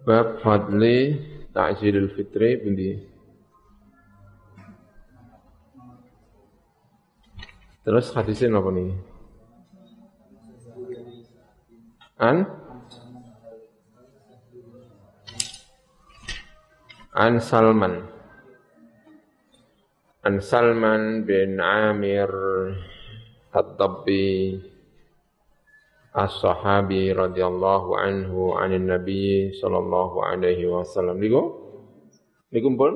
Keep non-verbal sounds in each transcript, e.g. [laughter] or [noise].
Bab fadli ta'jilul fitri bundi. Terus hadisnya apa nih? An? An Salman. An Salman bin Amir At-Tabbi as-sahabi radhiyallahu anhu anin nabi sallallahu alaihi wasallam. Niku? Niku pun?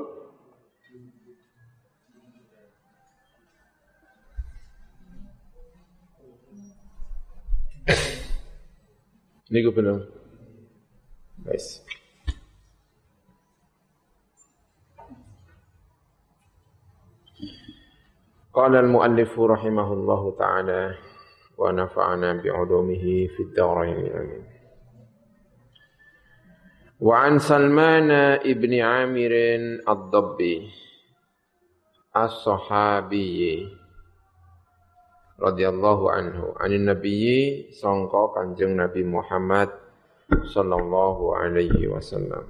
Niku belum. Nice. Qala al-muallifu rahimahullahu ta'ala wa nafa'ana bi'ulumihi fid dharain amin wa an salman ibni amir ad-dabbi as-sahabi radhiyallahu anhu anin nabiyyi sangka kanjeng nabi Muhammad sallallahu alaihi wasallam.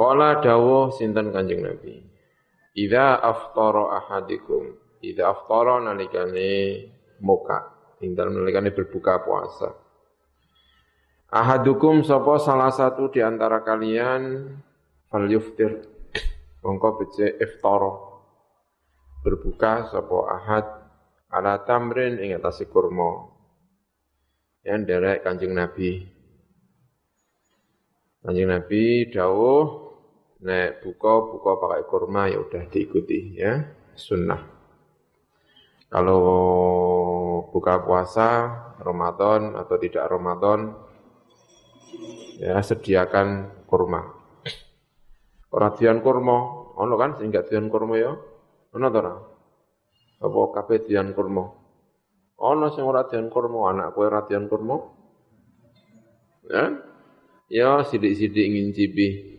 Kala dawuh sinten kanjeng Nabi? Idza aftara ahadikum Ida aftara nalikane muka, ing dalem nalikane berbuka puasa. Ahadukum sapa salah satu di antara kalian fal yuftir mongko becik iftara. Berbuka sapa ahad ala tamrin ing atase kurma. Yang derek Kanjeng Nabi. Kanjeng Nabi dawuh nek buka buka pakai kurma ya udah diikuti ya. Sunnah kalau buka puasa Ramadan atau tidak Ramadan ya sediakan kurma. Ora dian kurma, ono kan sehingga dian kurma ya? Ono ta ora? Apa kabeh dian kurma? Ono sing ora dian kurma, anak kowe ora kurma? Ya? Ya sidik-sidik ngincipi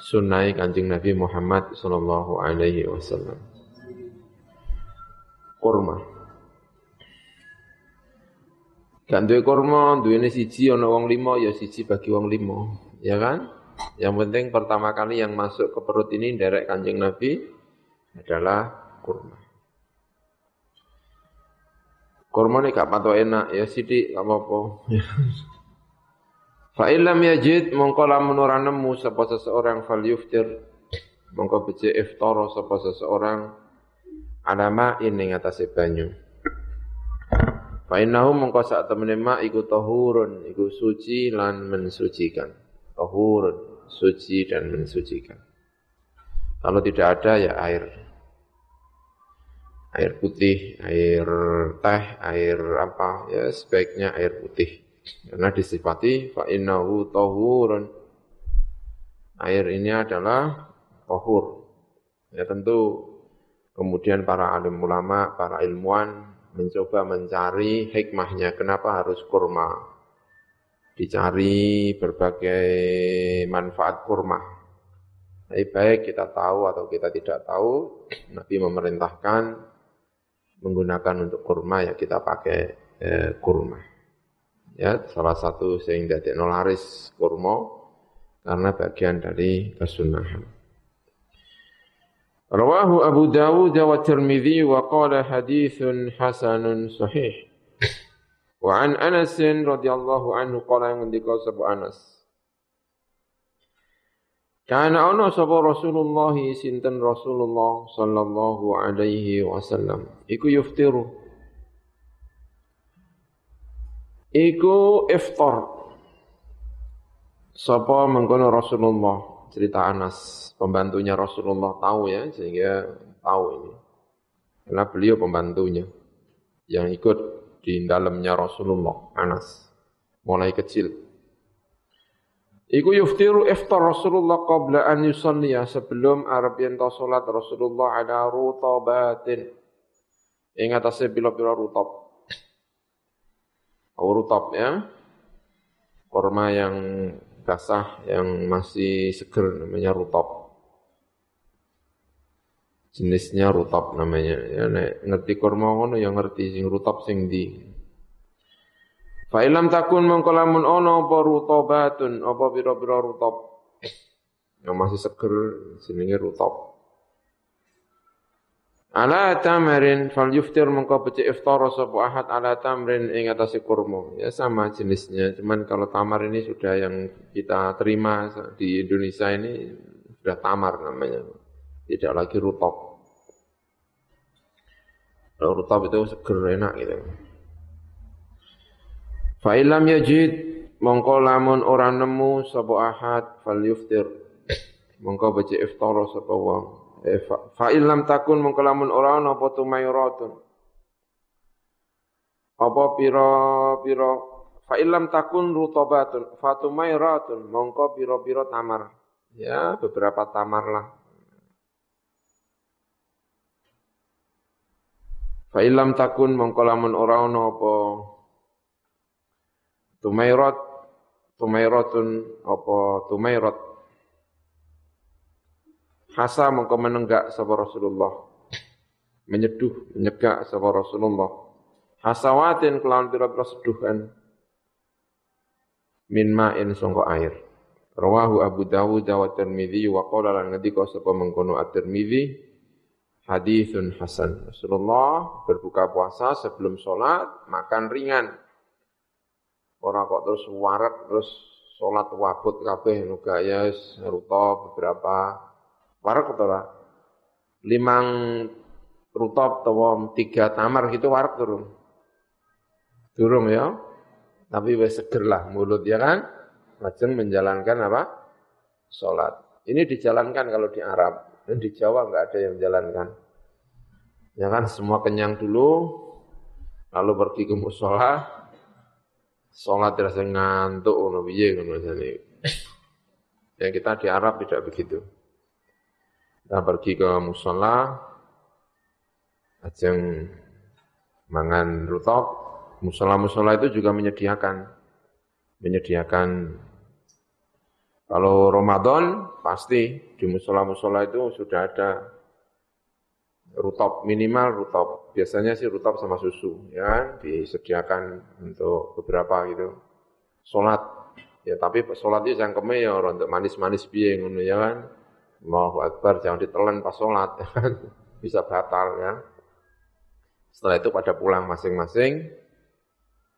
sunnah Kanjeng Nabi Muhammad sallallahu alaihi wasallam kurma. Gak duwe kurma, duwene siji ana wong lima ya siji bagi wong lima, ya kan? Yang penting pertama kali yang masuk ke perut ini derek Kanjeng Nabi adalah kurma. Kurma ini gak patok enak, ya sidik gak apa-apa. [laughs] Fa illam yajid mongko lamun ora nemu sapa seseorang fal yuftir mongko becik iftara sapa seseorang alama ini ngatasi banyu. Fa innahu mongko sak temene mak iku tahurun, iku suci lan mensucikan. Tahurun, suci dan mensucikan. Kalau tidak ada ya air. Air putih, air teh, air apa, ya sebaiknya air putih. Karena disifati fa innahu tahurun. Air ini adalah tahur. Ya tentu Kemudian para alim ulama, para ilmuwan mencoba mencari hikmahnya kenapa harus kurma. Dicari berbagai manfaat kurma. Tapi baik kita tahu atau kita tidak tahu, Nabi memerintahkan menggunakan untuk kurma ya kita pakai eh, kurma. Ya, salah satu sehingga teknolaris kurma karena bagian dari kesunahan. Rawahu Abu Dawud wa Tirmidzi wa qala hadithun hasanun sahih. Wa an Anas radhiyallahu anhu qala yang ngendika sapa Anas. Kana ana sapa Rasulullah sinten Rasulullah sallallahu alaihi wasallam iku yuftiru. Iku iftar. Sapa mengkono Rasulullah cerita Anas, pembantunya Rasulullah tahu ya, sehingga tahu ini. Karena beliau pembantunya yang ikut di dalamnya Rasulullah, Anas, mulai kecil. Iku yuftiru iftar Rasulullah qabla an yusalliya sebelum Arab yang salat Rasulullah ada rutabatin. Ingat atasnya bila-bila rutab. Rutab ya. Korma yang basah yang masih seger namanya rutab. Jenisnya rutab namanya. Ya nek ngerti kurma ngono yang ngerti sing rutab sing di. Fa ilam takun lamun ono apa rutabatun apa pira-pira rutab. Yang masih seger jenenge rutab. Ala tamarin fal yuftir mengko becik iftara sapa ahad ala tamrin ing. Ya sama jenisnya, cuman kalau tamar ini sudah yang kita terima di Indonesia ini sudah tamar namanya. Tidak lagi rutop. Kalau rutop itu seger enak gitu. Fa ilam yajid mongko lamun ora nemu sapa ahad fal yuftir. Mongko becik iftara sapa wong. Eh, fa illam takun mengkelamun orang apa tumayratun apa pira pira? Fa illam takun rutabatun fa tumayratun mongko pira-pira tamar. Ya beberapa tamar lah. Fa illam takun mongko lamun ora ana apa tumayrat tumayratun apa? Tumayrat Hasa mengko menenggak sapa Rasulullah. Menyeduh, menyegak sapa Rasulullah. Hasawatin kelawan pira-pira seduhan min ma'in sangka air. Rawahu Abu Dawud wa Tirmidzi wa qala lan ngendika sapa mengkono At-Tirmidzi hadithun hasan. Rasulullah berbuka puasa sebelum sholat makan ringan. Orang kok terus warak terus sholat wabut kabeh nugaya ruta beberapa Warak atau ora? Limang rutop atau tiga tamar gitu warak turun. Turun ya. Tapi wes seger mulut ya kan. Lajeng menjalankan apa? Sholat. Ini dijalankan kalau di Arab. Dan di Jawa nggak ada yang menjalankan. Ya kan semua kenyang dulu. Lalu pergi ke musola. Sholat terasa ngantuk. Ya kita di Arab tidak begitu. Kita pergi ke musola, ajeng mangan rutop, musola-musola itu juga menyediakan, menyediakan. Kalau Ramadan pasti di musola-musola itu sudah ada rutop minimal rutop biasanya sih rutop sama susu ya disediakan untuk beberapa gitu. Sholat. Ya tapi sholat itu cangkeme ya untuk manis-manis biye ngono ya kan Allahu Akbar, jangan ditelan pas sholat, [laughs] bisa batal ya. Setelah itu pada pulang masing-masing,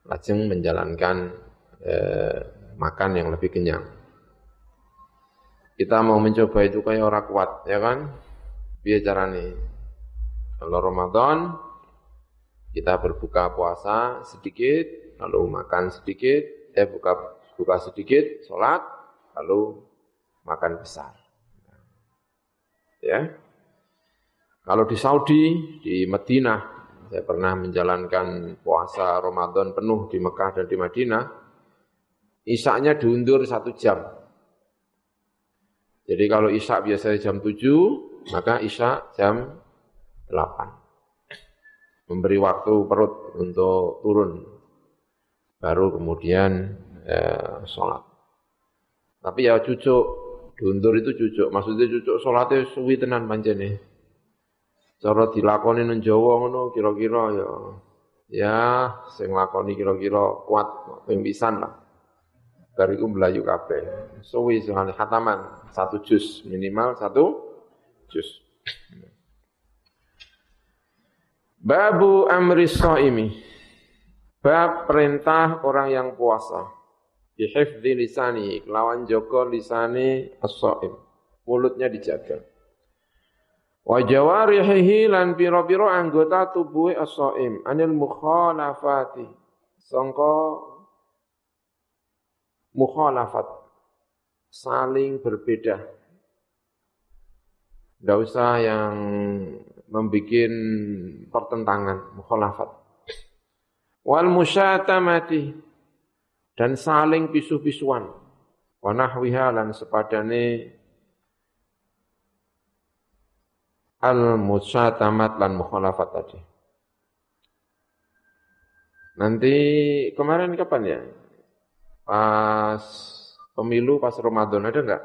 lajeng menjalankan eh, makan yang lebih kenyang. Kita mau mencoba itu kayak orang kuat, ya kan? Biar caranya. Kalau Ramadan, kita berbuka puasa sedikit, lalu makan sedikit, eh buka buka sedikit, sholat, lalu makan besar ya. Kalau di Saudi, di Madinah, saya pernah menjalankan puasa Ramadan penuh di Mekah dan di Madinah, isaknya diundur satu jam. Jadi kalau isak biasanya jam 7, maka isak jam 8. Memberi waktu perut untuk turun. Baru kemudian eh, sholat. Tapi ya cucuk, Diundur itu cucuk, maksudnya cucuk sholatnya suwi tenan pancene. Cara dilakoni nang Jawa ngono kira-kira ya ya sing lakoni kira-kira kuat ping pisan lah. Bariku melayu kabeh. Suwi soalnya khataman satu juz minimal satu juz. Babu amri ini, Bab perintah orang yang puasa bihifdzi lisani kelawan joko lisani as-shaim mulutnya dijaga. Wa jawarihi lan pira-pira anggota tubuh as-shaim anil mukhalafati. Sangka mukhalafat. Saling berbeda. Tidak usah yang membuat pertentangan mukhalafat. Wal musyatamati dan saling pisu-pisuan. Wa nahwiha lan sepadane al musyatamat lan mukhalafat tadi. Nanti kemarin kapan ya? Pas pemilu, pas Ramadan ada enggak?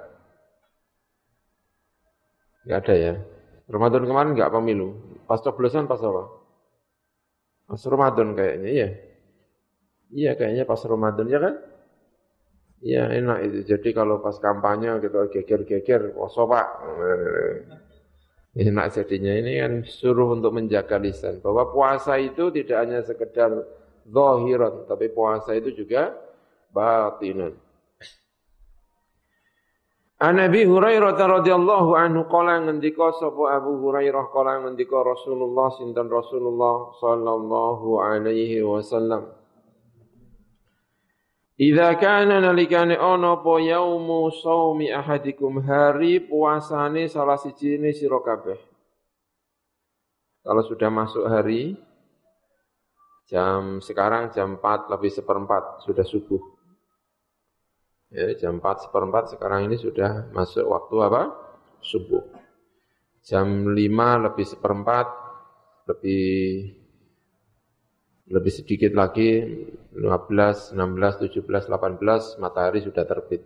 Enggak ada ya. Ramadan kemarin enggak pemilu. Pas coblosan pas apa? Pas Ramadan kayaknya ya. Iya kayaknya pas Ramadan ya kan? Iya enak itu. Jadi kalau pas kampanye gitu geger-geger, poso pak. Enak jadinya ini kan suruh untuk menjaga lisan. Bahwa puasa itu tidak hanya sekedar zahiran, tapi puasa itu juga batinan. An Abi Hurairah radhiyallahu anhu qala ngendika sapa Abu Hurairah qala ngendika Rasulullah sinten Rasulullah sallallahu alaihi wasallam Idza kana nalikane ana apa yaumu shaumi ahadikum hari puasane salah siji ne sira kabeh Kalau sudah masuk hari jam sekarang jam 4 lebih seperempat sudah subuh Ya, jam 4 seperempat sekarang ini sudah masuk waktu apa? Subuh. Jam 5 lebih seperempat, lebih lebih sedikit lagi 15, 16, 17, 18 matahari sudah terbit.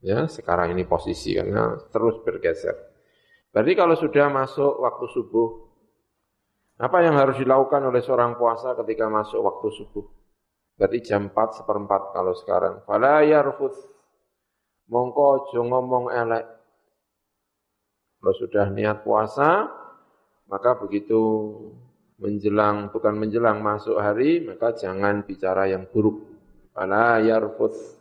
Ya, sekarang ini posisi karena terus bergeser. Berarti kalau sudah masuk waktu subuh, apa yang harus dilakukan oleh seorang puasa ketika masuk waktu subuh? Berarti jam 4 seperempat kalau sekarang. Fala yarfuth. Mongko aja ngomong elek. Kalau sudah niat puasa, maka begitu menjelang, bukan menjelang masuk hari, maka jangan bicara yang buruk. Fala yarfuth.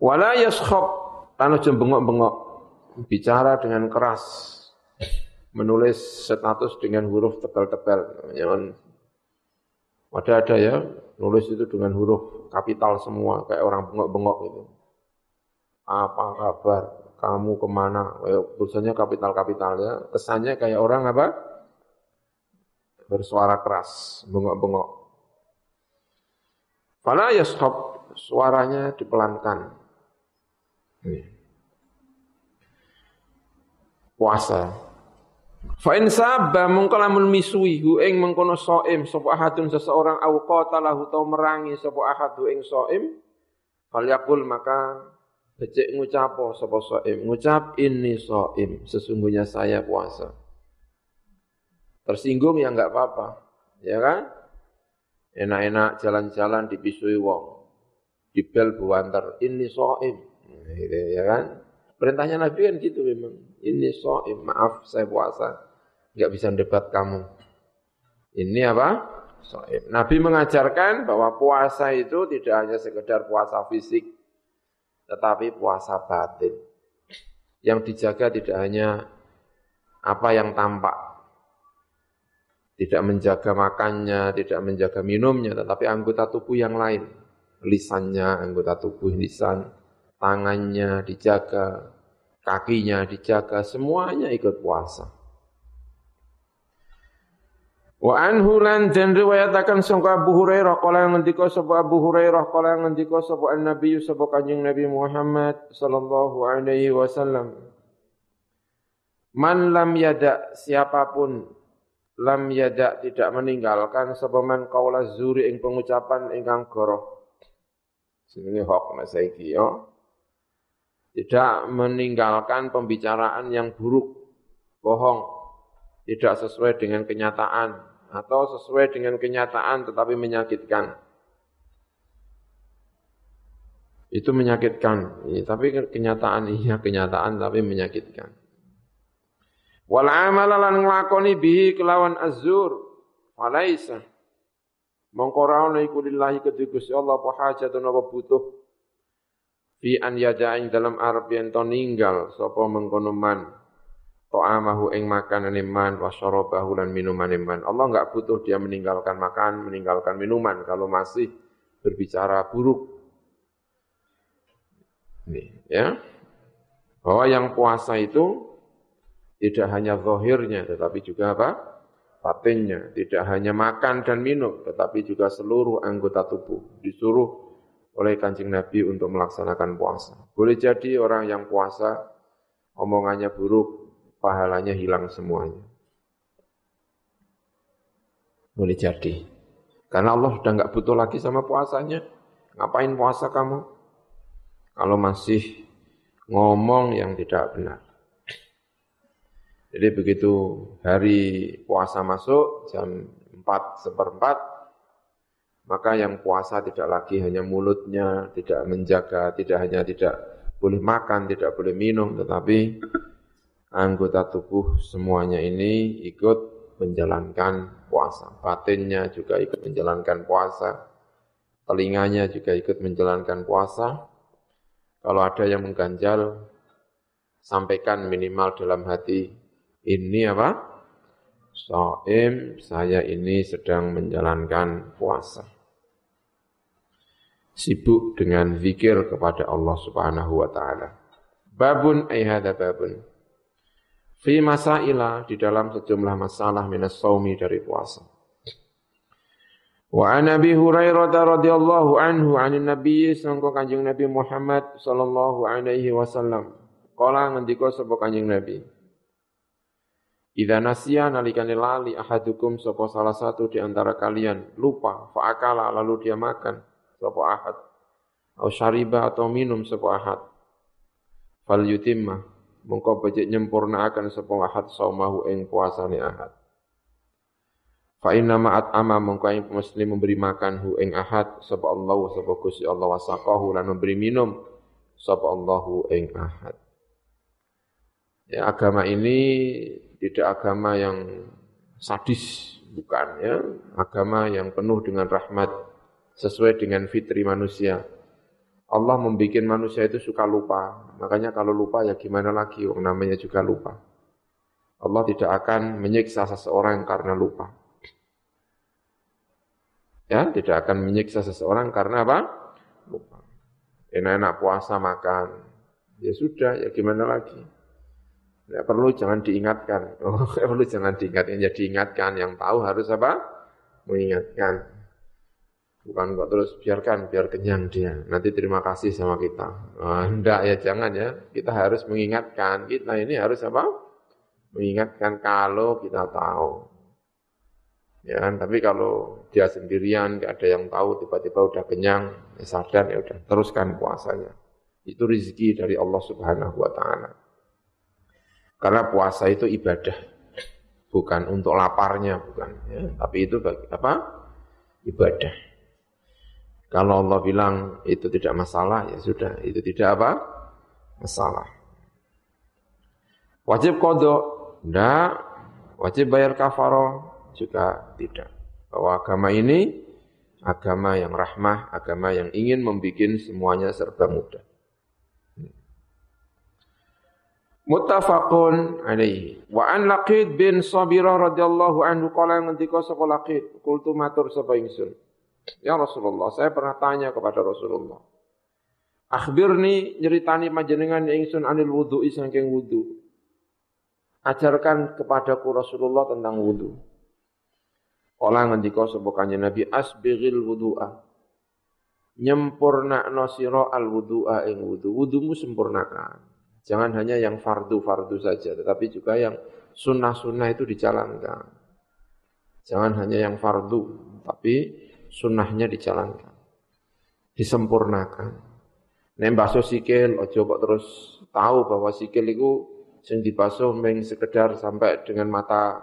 Wala yaskhab. Tanu bengok-bengok. Bicara dengan keras. Menulis status dengan huruf tebal-tebal. Jangan ada-ada ya, nulis itu dengan huruf kapital semua, kayak orang bengok-bengok itu. Apa kabar? Kamu ke mana? tulisannya kapital-kapital ya. Kesannya kayak orang apa? Bersuara keras, bengok-bengok. Fala yashab, suaranya dipelankan. Puasa, Fa in sabba mungko lamun misui hu ing mengkono saim sapa ahadun seseorang au qatalahu tau merangi sapa ahadu ing saim falyakul maka becik ngucapo sapa saim ngucap ini saim sesungguhnya saya puasa. Tersinggung ya enggak apa-apa. Ya kan? Enak-enak jalan-jalan dipisui wong. Dibel buantar ini saim gitu ya kan? Perintahnya Nabi kan gitu memang. Ini saim maaf saya puasa. Nggak bisa debat kamu. Ini apa? Soib. Nabi mengajarkan bahwa puasa itu tidak hanya sekedar puasa fisik, tetapi puasa batin. Yang dijaga tidak hanya apa yang tampak, tidak menjaga makannya, tidak menjaga minumnya, tetapi anggota tubuh yang lain. Lisannya, anggota tubuh lisan, tangannya dijaga, kakinya dijaga, semuanya ikut puasa. Wa anhu lan den riwayataken sangka Abu Hurairah kala ngendika sapa Abu Hurairah kala ngendika sapa Nabi sapa Kanjeng Nabi Muhammad sallallahu alaihi wasallam. Man lam yada siapa pun lam yada tidak meninggalkan sapa man qaula zuri ing pengucapan ingkang goroh. Sini hok saiki yo. Tidak meninggalkan pembicaraan yang buruk bohong tidak sesuai dengan kenyataan atau sesuai dengan kenyataan tetapi menyakitkan. Itu menyakitkan, ya, tapi kenyataan iya kenyataan tapi menyakitkan. Wal amala lan nglakoni bihi kelawan azur falaisa. Ono iku lillahi kedhi Gusti Allah apa hajatun apa butuh? Fi an yadaing dalam arep yen to ninggal sapa mengkono ta'amahu ing makanan iman wa syarabahu minuman iman. Allah enggak butuh dia meninggalkan makan, meninggalkan minuman kalau masih berbicara buruk. Nih, ya. Bahwa yang puasa itu tidak hanya zahirnya tetapi juga apa? batinnya, tidak hanya makan dan minum tetapi juga seluruh anggota tubuh disuruh oleh Kancing Nabi untuk melaksanakan puasa. Boleh jadi orang yang puasa omongannya buruk, pahalanya hilang semuanya. Boleh jadi. Karena Allah sudah nggak butuh lagi sama puasanya. Ngapain puasa kamu? Kalau masih ngomong yang tidak benar. Jadi begitu hari puasa masuk jam empat seperempat, maka yang puasa tidak lagi hanya mulutnya, tidak menjaga, tidak hanya tidak boleh makan, tidak boleh minum, tetapi anggota tubuh semuanya ini ikut menjalankan puasa. Batinnya juga ikut menjalankan puasa. Telinganya juga ikut menjalankan puasa. Kalau ada yang mengganjal, sampaikan minimal dalam hati, ini apa? So'im, saya ini sedang menjalankan puasa sibuk dengan zikir kepada Allah Subhanahu wa taala. Babun hadza babun. Fi masaila di dalam sejumlah masalah minas saumi dari puasa. Wa an Abi Hurairah radhiyallahu anhu 'anil Nabi sangko Kanjeng Nabi Muhammad sallallahu alaihi wasallam. Kala ngendika sapa Kanjeng Nabi. Idza nasiya nalikane lali ahadukum sapa salah satu di antara kalian lupa faakala lalu dia makan sapa ahad au syariba atau minum sapa ahad fal yutimma mongko becik nyempurnaaken sapa ahad saumahu ing puasane ahad. Fa inna ma'at ama mongko ing muslim memberi makan hu ing ahad sapa Allah sapa Gusti Allah wasaqahu lan memberi minum sapa Allahu ing ahad. Ya agama ini tidak agama yang sadis bukan ya. Agama yang penuh dengan rahmat sesuai dengan fitri manusia. Allah membuat manusia itu suka lupa. Makanya kalau lupa ya gimana lagi, orang namanya juga lupa. Allah tidak akan menyiksa seseorang karena lupa. Ya, tidak akan menyiksa seseorang karena apa? Lupa. Enak-enak puasa makan. Ya sudah, ya gimana lagi? Ya perlu jangan diingatkan. [laughs] Oh, perlu jangan diingatkan. Ya diingatkan. Yang tahu harus apa? Mengingatkan. Bukan kok terus biarkan, biar kenyang dia. Nanti terima kasih sama kita. Nah, enggak ya, jangan ya. Kita harus mengingatkan. Kita ini harus apa? Mengingatkan kalau kita tahu. Ya kan? Tapi kalau dia sendirian, nggak ada yang tahu, tiba-tiba udah kenyang, ya sadar ya udah, teruskan puasanya. Itu rezeki dari Allah Subhanahu wa taala. Karena puasa itu ibadah, bukan untuk laparnya, bukan. Ya. Tapi itu bagi apa? Ibadah. Kalau Allah bilang itu tidak masalah, ya sudah, itu tidak apa? Masalah. Wajib kodok? Tidak. Wajib bayar kafaro? Juga tidak. Bahwa agama ini agama yang rahmah, agama yang ingin membuat semuanya serba mudah. Muttafaqun alaihi. Wa an Laqid bin Sabirah radhiyallahu anhu qala ngendika sapa Laqid, qultu matur sapa ingsun. Ya Rasulullah, saya pernah tanya kepada Rasulullah. Akhbirni nyeritani majenengan ingsun anil wudu saking wudu. Ajarkan kepadaku Rasulullah tentang wudu. Kala ngendika sapa kanjeng Nabi asbighil wudu'a. Nyempurna sira al wudu'a ing wudu. Wudumu sempurnakan. Jangan hanya yang fardu-fardu saja, tetapi juga yang sunnah-sunnah itu dijalankan. Jangan hanya yang fardu, tapi sunnahnya dijalankan, disempurnakan. Nek basuh sikil, ojo kok terus tahu bahwa sikil itu sing dibasuh meng sekedar sampai dengan mata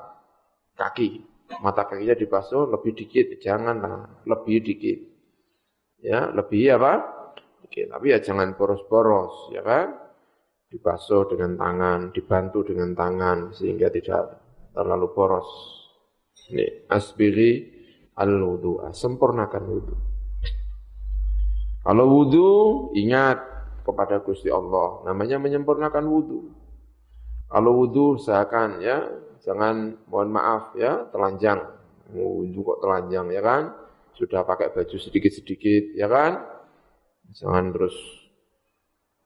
kaki. Mata kakinya dibasuh lebih dikit, janganlah lebih dikit. Ya, lebih apa? Dikit. Tapi ya jangan boros-boros, ya kan? Dibasuh dengan tangan, dibantu dengan tangan sehingga tidak terlalu boros. Ini asbiri al-wudu'a, sempurnakan wudu. Kalau wudu, ingat kepada Gusti Allah, namanya menyempurnakan wudu. Kalau wudu seakan ya, jangan mohon maaf ya, telanjang. Wudu kok telanjang ya kan? Sudah pakai baju sedikit-sedikit ya kan? Jangan terus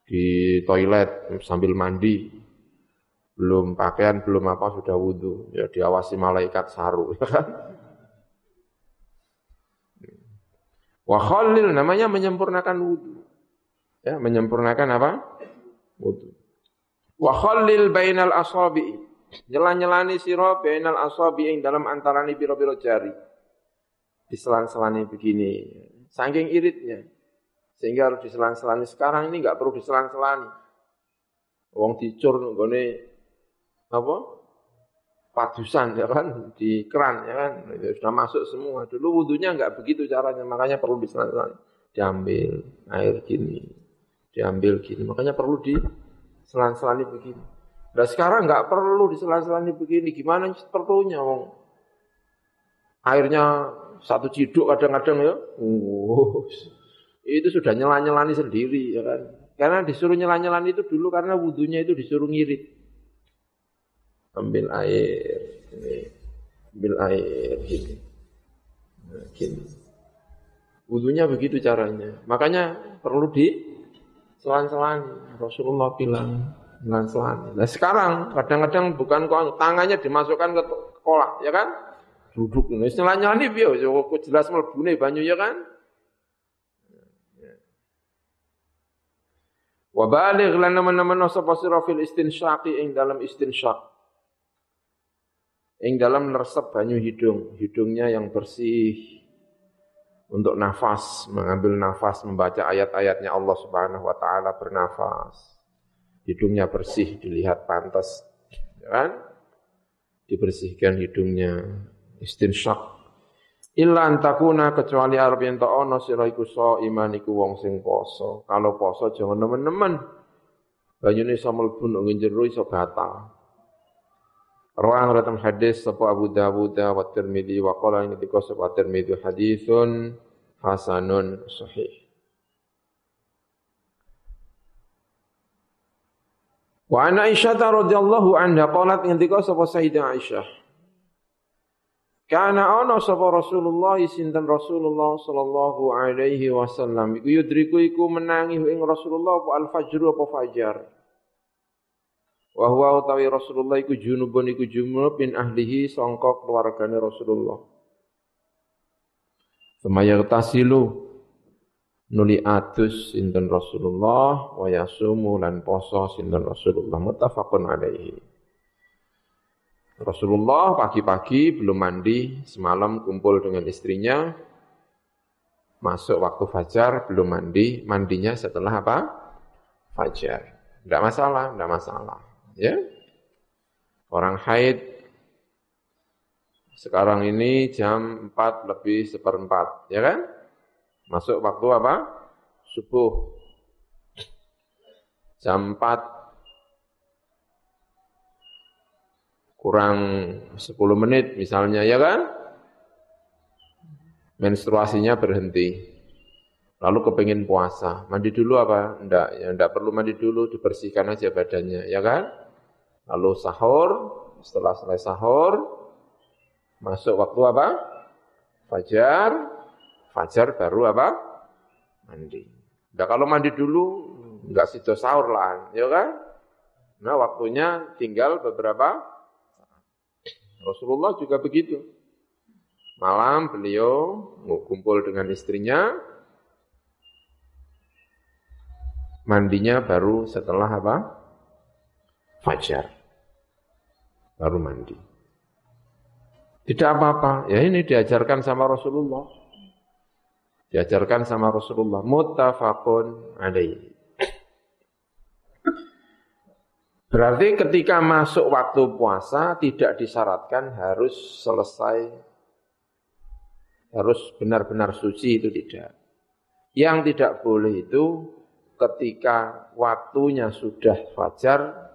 di toilet sambil mandi, belum pakaian, belum apa sudah wudhu, ya diawasi malaikat saru, [laughs] ya kan? Wa khalil namanya menyempurnakan wudhu. Ya, menyempurnakan apa? Wudhu. Wa khalil bainal asabi. Nyela-nyelani sira bainal ing dalam antarane pira-pira jari. Diselang-selani begini. Saking iritnya. Sehingga harus diselang-selani. Sekarang ini enggak perlu diselang-selani. Wong dicur nggone apa? Padusan ya kan? Di keran ya kan? Itu sudah masuk semua. Dulu wudhunya enggak begitu caranya makanya perlu diselan-selan diambil air gini diambil gini. Makanya perlu di selan-selani begini. Nah sekarang enggak perlu diselan-selani begini. Gimana perlunya wong? Airnya satu ciduk kadang-kadang ya. Oh, itu sudah nyela-nyelani sendiri ya kan? Karena disuruh nyela-nyelani itu dulu karena wudhunya itu disuruh ngirit ambil air, ini, ambil air, gini. Nah, gini. Wudhunya begitu caranya. Makanya perlu di selan-selan. Rasulullah bilang selan-selan. Nah sekarang kadang-kadang bukan tangannya dimasukkan ke kolak, ya kan? Duduk ini selan-selan ini biar jelas melbune banyu ya kan? Wa baligh lana man sapa sira ing dalam istinsyaq. Ing dalam nersep banyu hidung, hidungnya yang bersih untuk nafas, mengambil nafas, membaca ayat-ayatnya Allah Subhanahu wa taala bernafas. Hidungnya bersih, dilihat pantas, ya kan? Dibersihkan hidungnya, istinsyak. Illa antakuna kecuali arep yen to ana sira so iman iku wong sing poso. Kalau poso jangan nemen-nemen. Banyune iso mlebu nang jero iso batal. Rawang ratam hadis sapa Abu Dawud wa Tirmidzi wa qala ini dikau sapa Tirmidzi haditsun hasanun sahih. Wa ana Aisyah radhiyallahu anha qalat ngendika sapa Sayyidah Aisyah. Kana ana sapa Rasulullah sinten Rasulullah sallallahu alaihi wasallam iku yudriku iku menangi ing Rasulullah apa al-fajr apa fajar. Wa huwa utawi Rasulullah iku junubun iku junub min ahlihi sangka keluargane Rasulullah. Semaya tasilu nuli atus sinten Rasulullah wa yasumu lan poso sinten Rasulullah muttafaqun alaihi. Rasulullah pagi-pagi belum mandi, semalam kumpul dengan istrinya, masuk waktu fajar belum mandi, mandinya setelah apa? Fajar. Tidak masalah, tidak masalah. Ya. Orang haid sekarang ini jam 4 lebih seperempat, ya kan? Masuk waktu apa? Subuh. Jam 4 kurang 10 menit misalnya, ya kan? Menstruasinya berhenti. Lalu kepingin puasa, mandi dulu apa? Enggak, ya enggak perlu mandi dulu, dibersihkan aja badannya, ya kan? Lalu sahur, setelah selesai sahur, masuk waktu apa? Fajar, fajar baru apa? Mandi. Nah kalau mandi dulu, enggak situ sahur lah, ya kan? Nah waktunya tinggal beberapa Rasulullah juga begitu. Malam beliau kumpul dengan istrinya, mandinya baru setelah apa? Fajar baru mandi. Tidak apa-apa, ya ini diajarkan sama Rasulullah. Diajarkan sama Rasulullah. Muttafaqun alaihi. Berarti ketika masuk waktu puasa tidak disyaratkan harus selesai, harus benar-benar suci itu tidak. Yang tidak boleh itu ketika waktunya sudah fajar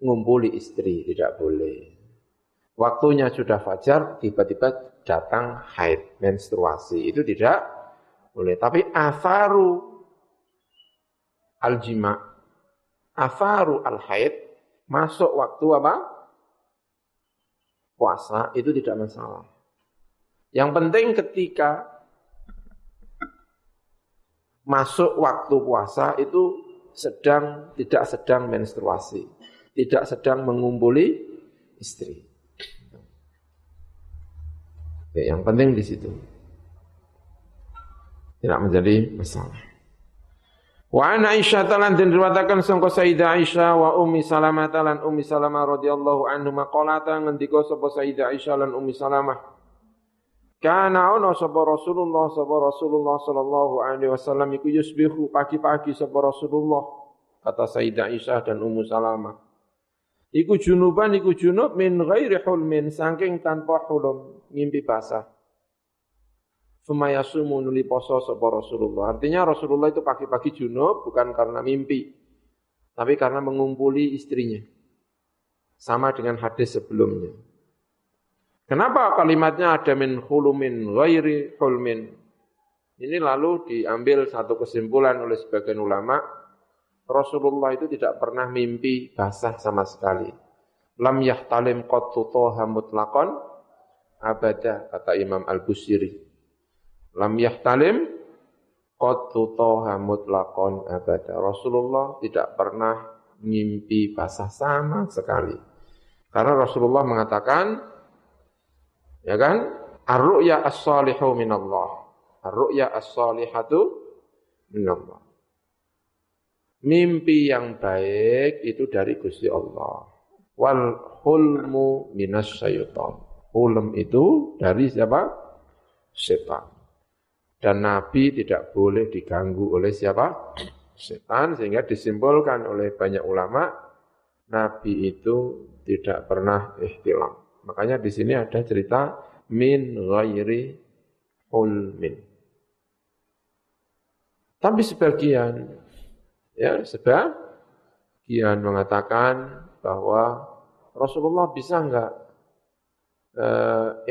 ngumpuli istri, tidak boleh. Waktunya sudah fajar, tiba-tiba datang haid, menstruasi. Itu tidak boleh. Tapi afaru al-jima, afaru al-haid, masuk waktu apa? Puasa, itu tidak masalah. Yang penting ketika masuk waktu puasa itu sedang tidak sedang menstruasi tidak sedang mengumpuli istri. Ya, yang penting di situ. Tidak menjadi masalah. Wa an Aisyah talan dan riwayataken sangka Sayyidah Aisyah wa Ummi Salamah talan Ummi Salamah radhiyallahu anhu maqalata ngendika sapa Sayyidah Aisyah lan Ummi Salamah Kana ana sapa Rasulullah sapa Rasulullah sallallahu alaihi wasallam iku yusbihu pagi-pagi sapa Rasulullah kata Sayyidah Aisyah dan Ummu Salamah Iku junuban iku junub min ghairi hulmin saking tanpa hulum ngimpi basah. Fumayasumu nuli poso sapa Rasulullah. Artinya Rasulullah itu pagi-pagi junub bukan karena mimpi, tapi karena mengumpuli istrinya. Sama dengan hadis sebelumnya. Kenapa kalimatnya ada min hulumin ghairi hulmin? Ini lalu diambil satu kesimpulan oleh sebagian ulama, Rasulullah itu tidak pernah mimpi basah sama sekali. Lam yahtalim qattu toha mutlaqan abada, kata Imam Al-Busiri. Lam yahtalim qad tutoha mutlaqan abada. Rasulullah tidak pernah mimpi basah sama sekali. Karena Rasulullah mengatakan, ya kan, ar-ru'ya as-salihu minallah. Ar-ru'ya as-salihatu minallah. Mimpi yang baik itu dari Gusti Allah. Wal hulmu minas syaitan. Hulm itu dari siapa? Setan. Dan Nabi tidak boleh diganggu oleh siapa? Setan, sehingga disimpulkan oleh banyak ulama, Nabi itu tidak pernah ihtilam. Makanya di sini ada cerita min ghairi hulmin. Tapi sebagian, ya sebagian mengatakan bahwa Rasulullah bisa enggak eh.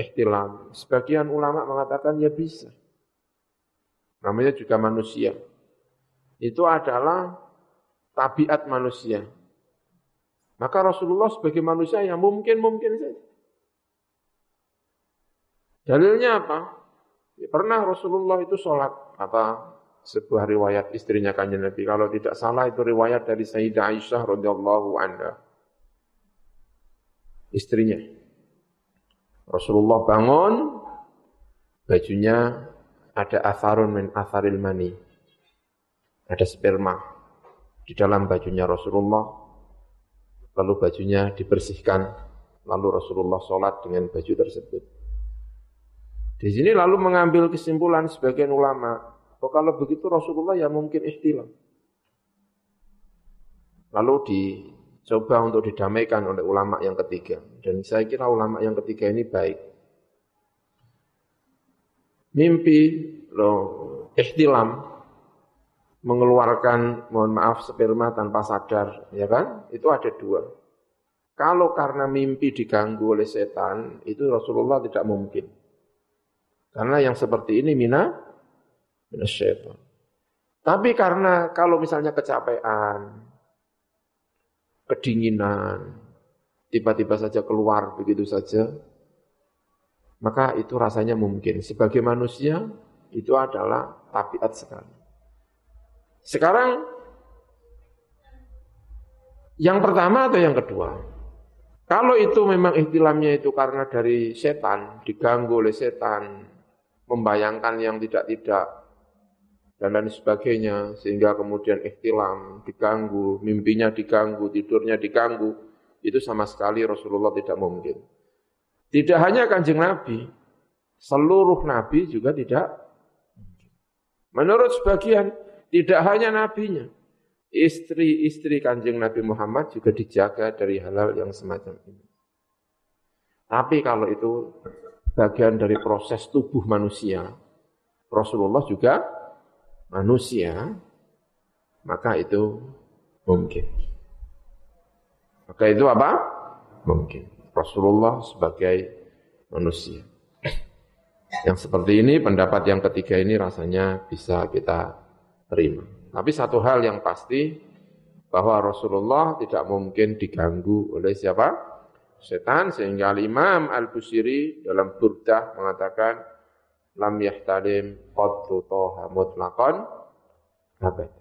Sebagian ulama mengatakan ya bisa namanya juga manusia. Itu adalah tabiat manusia. Maka Rasulullah sebagai manusia yang mungkin-mungkin saja. Dalilnya apa? Pernah Rasulullah itu sholat, kata sebuah riwayat istrinya kanjeng Nabi. Kalau tidak salah itu riwayat dari Sayyidah Aisyah radhiyallahu anha. Istrinya. Rasulullah bangun, bajunya ada asarun min asaril mani. Ada sperma di dalam bajunya Rasulullah. Lalu bajunya dibersihkan. Lalu Rasulullah sholat dengan baju tersebut. Di sini lalu mengambil kesimpulan sebagian ulama. Oh, kalau begitu Rasulullah ya mungkin istilah. Lalu dicoba untuk didamaikan oleh ulama yang ketiga. Dan saya kira ulama yang ketiga ini baik mimpi lo ihtilam mengeluarkan mohon maaf sperma tanpa sadar ya kan itu ada dua kalau karena mimpi diganggu oleh setan itu Rasulullah tidak mungkin karena yang seperti ini mina mina setan tapi karena kalau misalnya kecapean kedinginan tiba-tiba saja keluar begitu saja maka itu rasanya mungkin. Sebagai manusia, itu adalah tabiat sekali. Sekarang, yang pertama atau yang kedua? Kalau itu memang ikhtilamnya itu karena dari setan, diganggu oleh setan, membayangkan yang tidak-tidak, dan lain sebagainya, sehingga kemudian ikhtilam, diganggu, mimpinya diganggu, tidurnya diganggu, itu sama sekali Rasulullah tidak mungkin. Tidak hanya kanjeng Nabi, seluruh Nabi juga tidak. Menurut sebagian, tidak hanya Nabinya, istri-istri kanjeng Nabi Muhammad juga dijaga dari halal yang semacam ini. Tapi kalau itu bagian dari proses tubuh manusia, Rasulullah juga manusia, maka itu mungkin. Maka itu apa? Mungkin. Rasulullah sebagai manusia. Yang seperti ini, pendapat yang ketiga ini rasanya bisa kita terima. Tapi satu hal yang pasti, bahwa Rasulullah tidak mungkin diganggu oleh siapa? Setan, sehingga Imam Al-Busiri dalam burdah mengatakan, Lam yahtalim qadtu toha mutlaqan. Abad.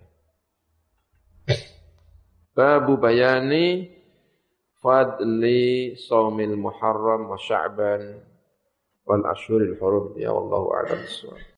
Babu bayani fadli saumil muharram wa sya'ban wal ashhuril hurum. Ya wallahu a'lam